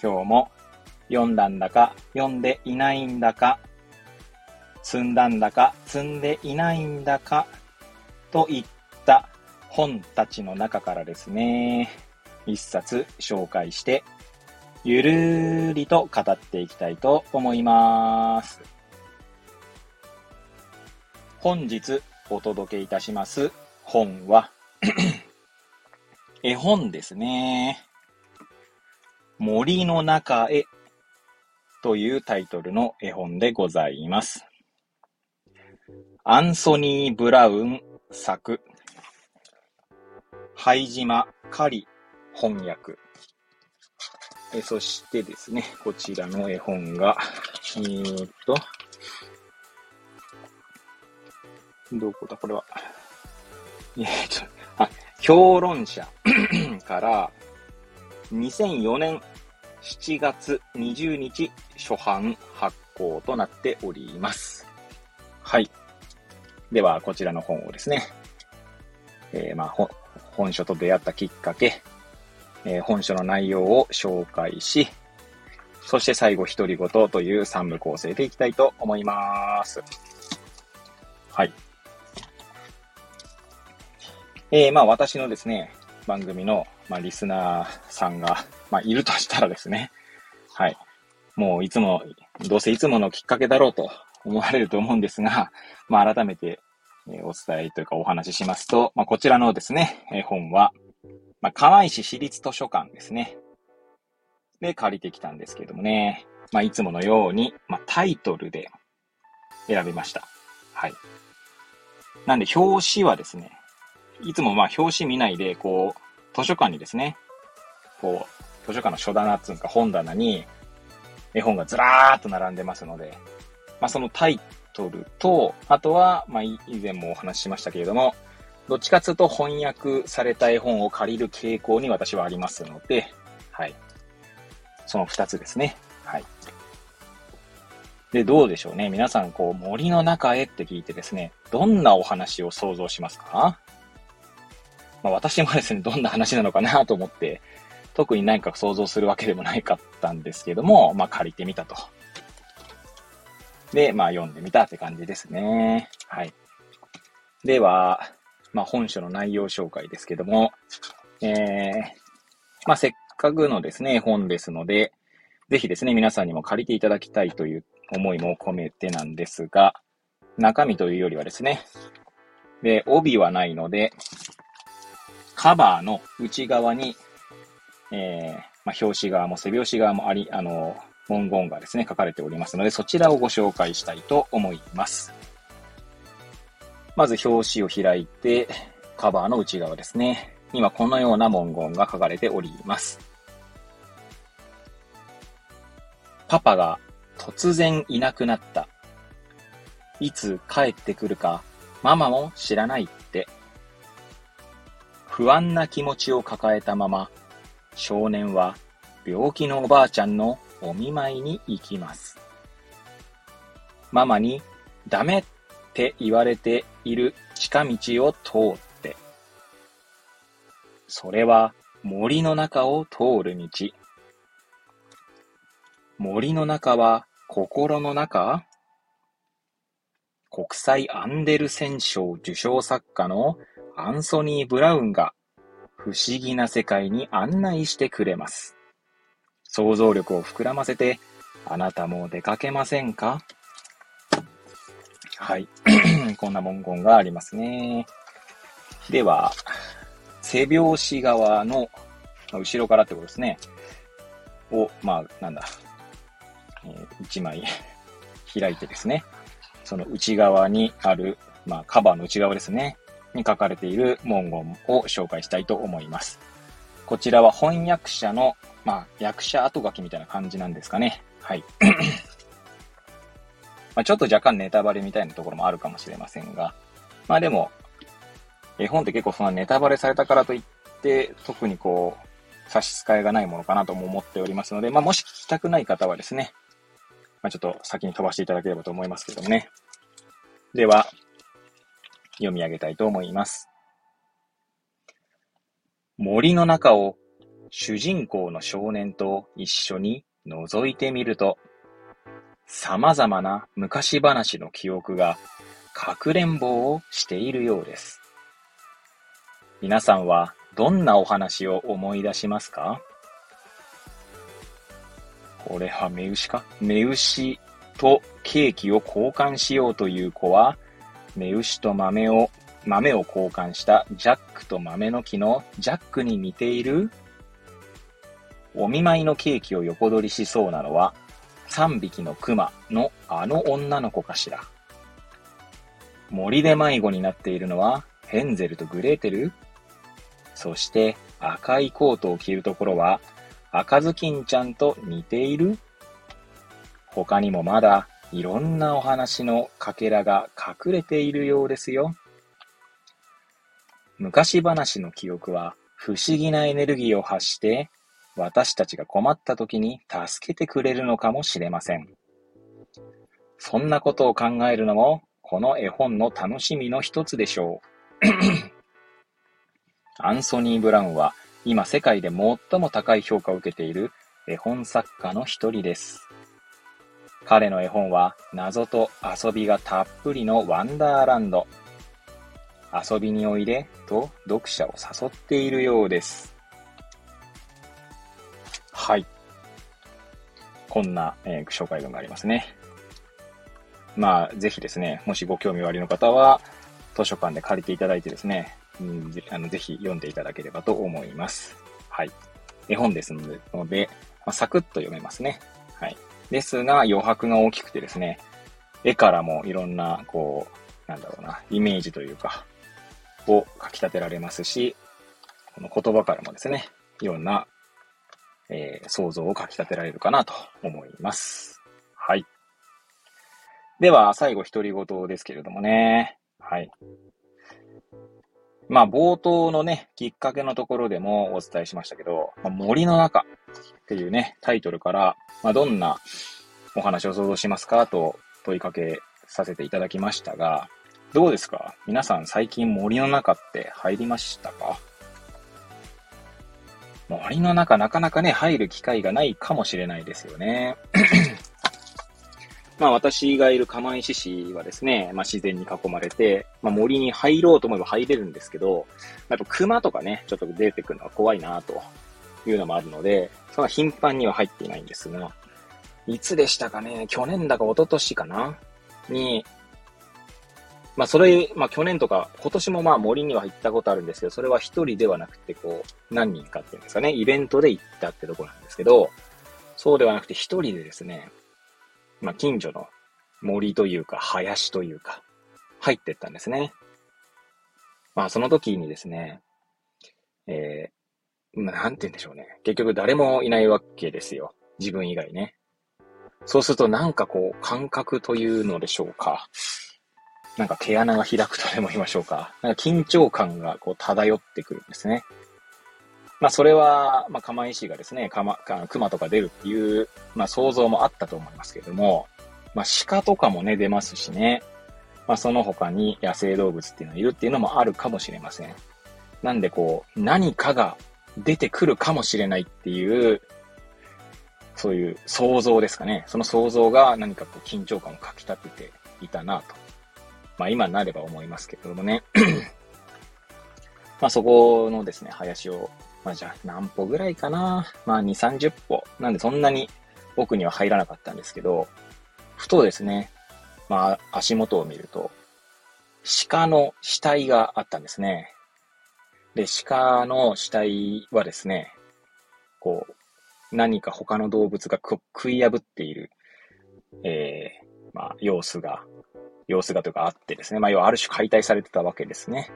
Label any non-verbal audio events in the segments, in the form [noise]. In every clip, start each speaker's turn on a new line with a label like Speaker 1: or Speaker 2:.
Speaker 1: 今日も読んだんだか、読んでいないんだか、積んだんだか、積んでいないんだか、といった本たちの中からですね、一冊紹介して、ゆるーりと語っていきたいと思います。本日お届けいたします本は [clears throat] 絵本ですね。森の中へというタイトルの絵本でございます。アンソニー・ブラウン作灰島カリ翻訳。えそしてですね、こちらの絵本が、えー、っと、どこだこれは。えー、っと、あ、評論者から2004年7月20日初版発行となっております。はい。では、こちらの本をですね、えー、まあ、本書と出会ったきっかけ、えー、本書の内容を紹介し、そして最後、独り言という3部構成でいきたいと思います。はい。えー、まあ私のですね、番組の、まあ、リスナーさんが、まあ、いるとしたらですね、はい。もういつも、どうせいつものきっかけだろうと思われると思うんですが、まあ改めて、お伝えというかお話ししますと、まあ、こちらのですね、え本は、まあ、河市市立図書館ですね。で、借りてきたんですけどもね、まあ、いつものように、まあ、タイトルで選びました。はい。なんで、表紙はですね、いつもまあ、表紙見ないで、こう、図書館にですね、こう、図書館の書棚っつうか本棚に、絵本がずらーっと並んでますので、まあ、そのタイトルと、あとは、まあ、以前もお話ししましたけれども、どっちかというと翻訳された絵本を借りる傾向に私はありますので、はい。その二つですね。はい。で、どうでしょうね。皆さん、こう、森の中へって聞いてですね、どんなお話を想像しますか？まあ、私もですね、どんな話なのかなと思って、特に何か想像するわけでもないかったんですけども、まあ、借りてみたと。で、まあ、読んでみたって感じですね。はい。では、まあ、本書の内容紹介ですけども、えー、まあ、せっかくのですね、本ですので、ぜひですね、皆さんにも借りていただきたいという思いも込めてなんですが、中身というよりはですね、で、帯はないので、カバーの内側に、えー、まあ、表紙側も背表紙側もあり、あの、文言がですね、書かれておりますので、そちらをご紹介したいと思います。まず表紙を開いて、カバーの内側ですね。今このような文言が書かれております。パパが突然いなくなった。いつ帰ってくるかママも知らない。不安な気持ちを抱えたまま、少年は病気のおばあちゃんのお見舞いに行きます。ママにダメって言われている近道を通って、それは森の中を通る道。森の中は心の中？国際アンデルセン賞受賞作家のアンソニー・ブラウンが不思議な世界に案内してくれます。想像力を膨らませてあなたも出かけませんか？はい。[clears throat] こんな文言がありますね。では、背拍子側の、後ろからってことですね。を、まあ、なんだ、えー、1枚 [laughs] 開いてですね、その内側にある、まあ、カバーの内側ですね、に書かれている文言を紹介したいと思います。こちらは翻訳者の、まあ、役者後書きみたいな感じなんですかね。はい。[coughs] まあ、ちょっと若干ネタバレみたいなところもあるかもしれませんが、まあでも、絵本って結構そのネタバレされたからといって、特にこう、差し支えがないものかなとも思っておりますので、まあもし聞きたくない方はですね、まあちょっと先に飛ばしていただければと思いますけどもね。では、読み上げたいと思います。森の中を主人公の少年と一緒に覗いてみると、様々な昔話の記憶がかくれんぼをしているようです。皆さんはどんなお話を思い出しますか？これは目牛か？目牛とケーキを交換しようという子は、目牛と豆を、豆を交換したジャックと豆の木のジャックに似ているお見舞いのケーキを横取りしそうなのは、3匹の熊のあの女の子かしら。森で迷子になっているのはヘンゼルとグレーテル？そして赤いコートを着るところは赤ずきんちゃんと似ている？他にもまだいろんなお話のかけらが隠れているようですよ。昔話の記憶は不思議なエネルギーを発して私たちが困った時に助けてくれるのかもしれません。そんなことを考えるのもこの絵本の楽しみの一つでしょう。[clears throat] アンソニー・ブラウンは今世界で最も高い評価を受けている絵本作家の一人です。彼の絵本は謎と遊びがたっぷりのワンダーランド。遊びにおいでと読者を誘っているようです。はい。こんな、えー、紹介文がありますね。まあ、ぜひですね、もしご興味おありの方は、図書館で借りていただいてですね、うん、ぜあのぜひ読んでいただければと思います。はい。絵本ですので、まあ、サクッと読めますね。はい。ですが、余白が大きくてですね、絵からもいろんな、こう、なんだろうな、イメージというか、を書き立てられますし、この言葉からもですね、いろんな、えー、想像を書き立てられるかなと思います。はい。では、最後、独り言ですけれどもね。はい。まあ、冒頭のね、きっかけのところでもお伝えしましたけど、まあ、森の中っていうね、タイトルから、まあ、どんなお話を想像しますかと問いかけさせていただきましたが、どうですか？皆さん最近森の中って入りましたか？森の中なかなかね、入る機会がないかもしれないですよね。[coughs] まあ私がいる釜石市はですね、まあ自然に囲まれて、まあ森に入ろうと思えば入れるんですけど、やっぱ熊とかね、ちょっと出てくるのは怖いなというのもあるので、そんな頻繁には入っていないんですが、いつでしたかね、去年だか一昨年かな？に、まあそれ、まあ去年とか、今年もまあ森には行ったことあるんですけど、それは一人ではなくて、こう、何人かっていうんですかね、イベントで行ったってとこなんですけど、そうではなくて一人でですね、まあ、近所の森というか、林というか、入ってったんですね。まあ、その時にですね、えー、なんて言うんでしょうね。結局誰もいないわけですよ。自分以外ね。そうするとなんかこう、感覚というのでしょうか。なんか毛穴が開くとでも言いましょうか。なんか緊張感がこう漂ってくるんですね。まあ、それは、まあ、釜石がですね、釜、熊とか出るっていう、まあ、想像もあったと思いますけれども、まあ、鹿とかもね、出ますしね。まあ、その他に野生動物っていうのがいるっていうのもあるかもしれません。なんで、こう、何かが出てくるかもしれないっていう、そういう想像ですかね。その想像が何かこう緊張感をかき立てていたなと。まあ今になれば思いますけれどもね。[clears throat] まあそこのですね、林をまあじゃあ何歩ぐらいかな。まあ2、30歩。なんでそんなに奥には入らなかったんですけど、ふとですね、まあ足元を見ると、鹿の死体があったんですね。で、鹿の死体はですね、こう、何か他の動物が食い破っている、えー、まあ、様子が、様子がというかあってですね、まあ、要はある種解体されてたわけですね。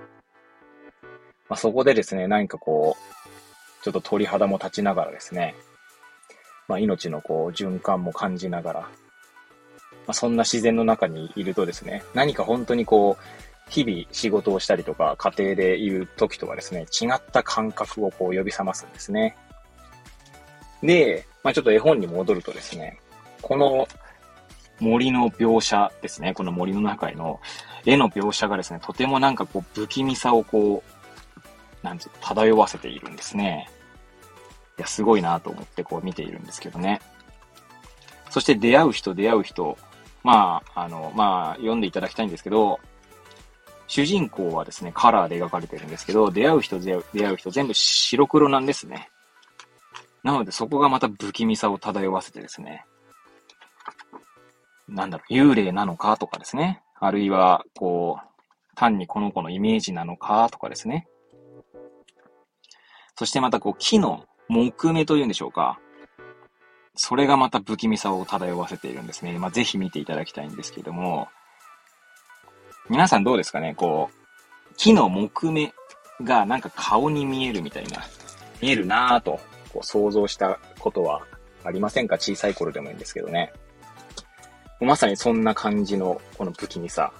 Speaker 1: まあ、そこでですね、何かこう、ちょっと鳥肌も立ちながらですね、まあ、命のこう循環も感じながら、まあ、そんな自然の中にいるとですね、何か本当にこう、日々仕事をしたりとか、家庭でいる時とはですね、違った感覚をこう呼び覚ますんですね。で、まあ、ちょっと絵本に戻るとですね、この森の描写ですね、この森の中への絵の描写がですね、とてもなんかこう不気味さをこう、なんつう、漂わせているんですね。いや、すごいなと思ってこう見ているんですけどね。そして出会う人、出会う人、まあ、あの、まあ、読んでいただきたいんですけど、主人公はですね、カラーで描かれてるんですけど、出会う人、出会う人、全部白黒なんですね。なので、そこがまた不気味さを漂わせてですね、なんだろう、幽霊なのかとかですね。あるいは、こう、単にこの子のイメージなのかとかですね。そしてまたこう、木の木目というんでしょうか。それがまた不気味さを漂わせているんですね。まあ、ぜひ見ていただきたいんですけども、皆さんどうですかね？こう、木の木目がなんか顔に見えるみたいな、見えるなぁと、こう想像したことはありませんか？小さい頃でもいいんですけどね。まさにそんな感じのこの不気味さ。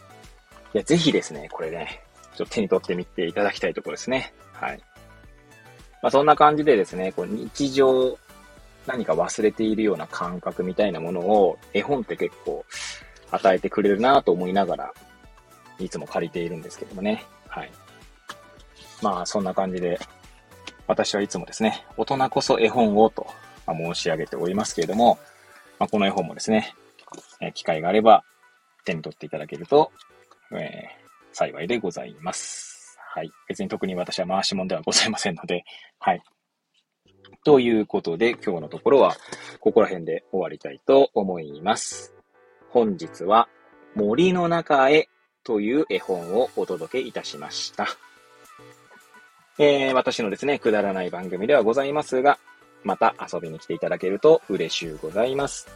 Speaker 1: いや、ぜひですね、これね、ちょっと手に取ってみていただきたいところですね。はい。まあ、そんな感じでですね、こう日常、何か忘れているような感覚みたいなものを絵本って結構与えてくれるなと思いながら、いつも借りているんですけどもね。はい。まあ、そんな感じで、私はいつもですね、大人こそ絵本をと申し上げておりますけれども、まあ、この絵本もですね、え機会があれば手に取っていただけると、えー、幸いでございます。はい。別に特に私は回し物ではございませんので、はい。ということで、今日のところは、ここら辺で終わりたいと思います。本日は、森の中へという絵本をお届けいたしました。えー、私のですね、くだらない番組ではございますが、また遊びに来ていただけると嬉しゅうございます。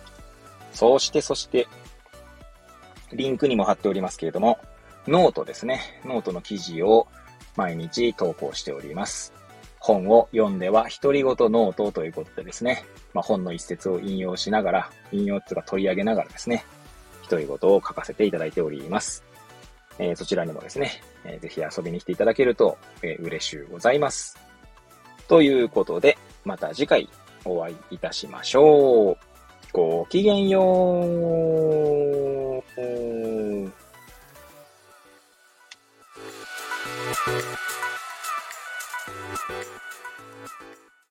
Speaker 1: そして、そして、リンクにも貼っておりますけれども、ノートですね。ノートの記事を毎日投稿しております。本を読んでは独り言ノートということでですね、まあ、本の一節を引用しながら、引用っていうか取り上げながらですね、独り言を書かせていただいております。えー、そちらにもですね、えー、ぜひ遊びに来ていただけると、えー、嬉しゅうございます。ということで、また次回お会いいたしましょう。ごきげんよう。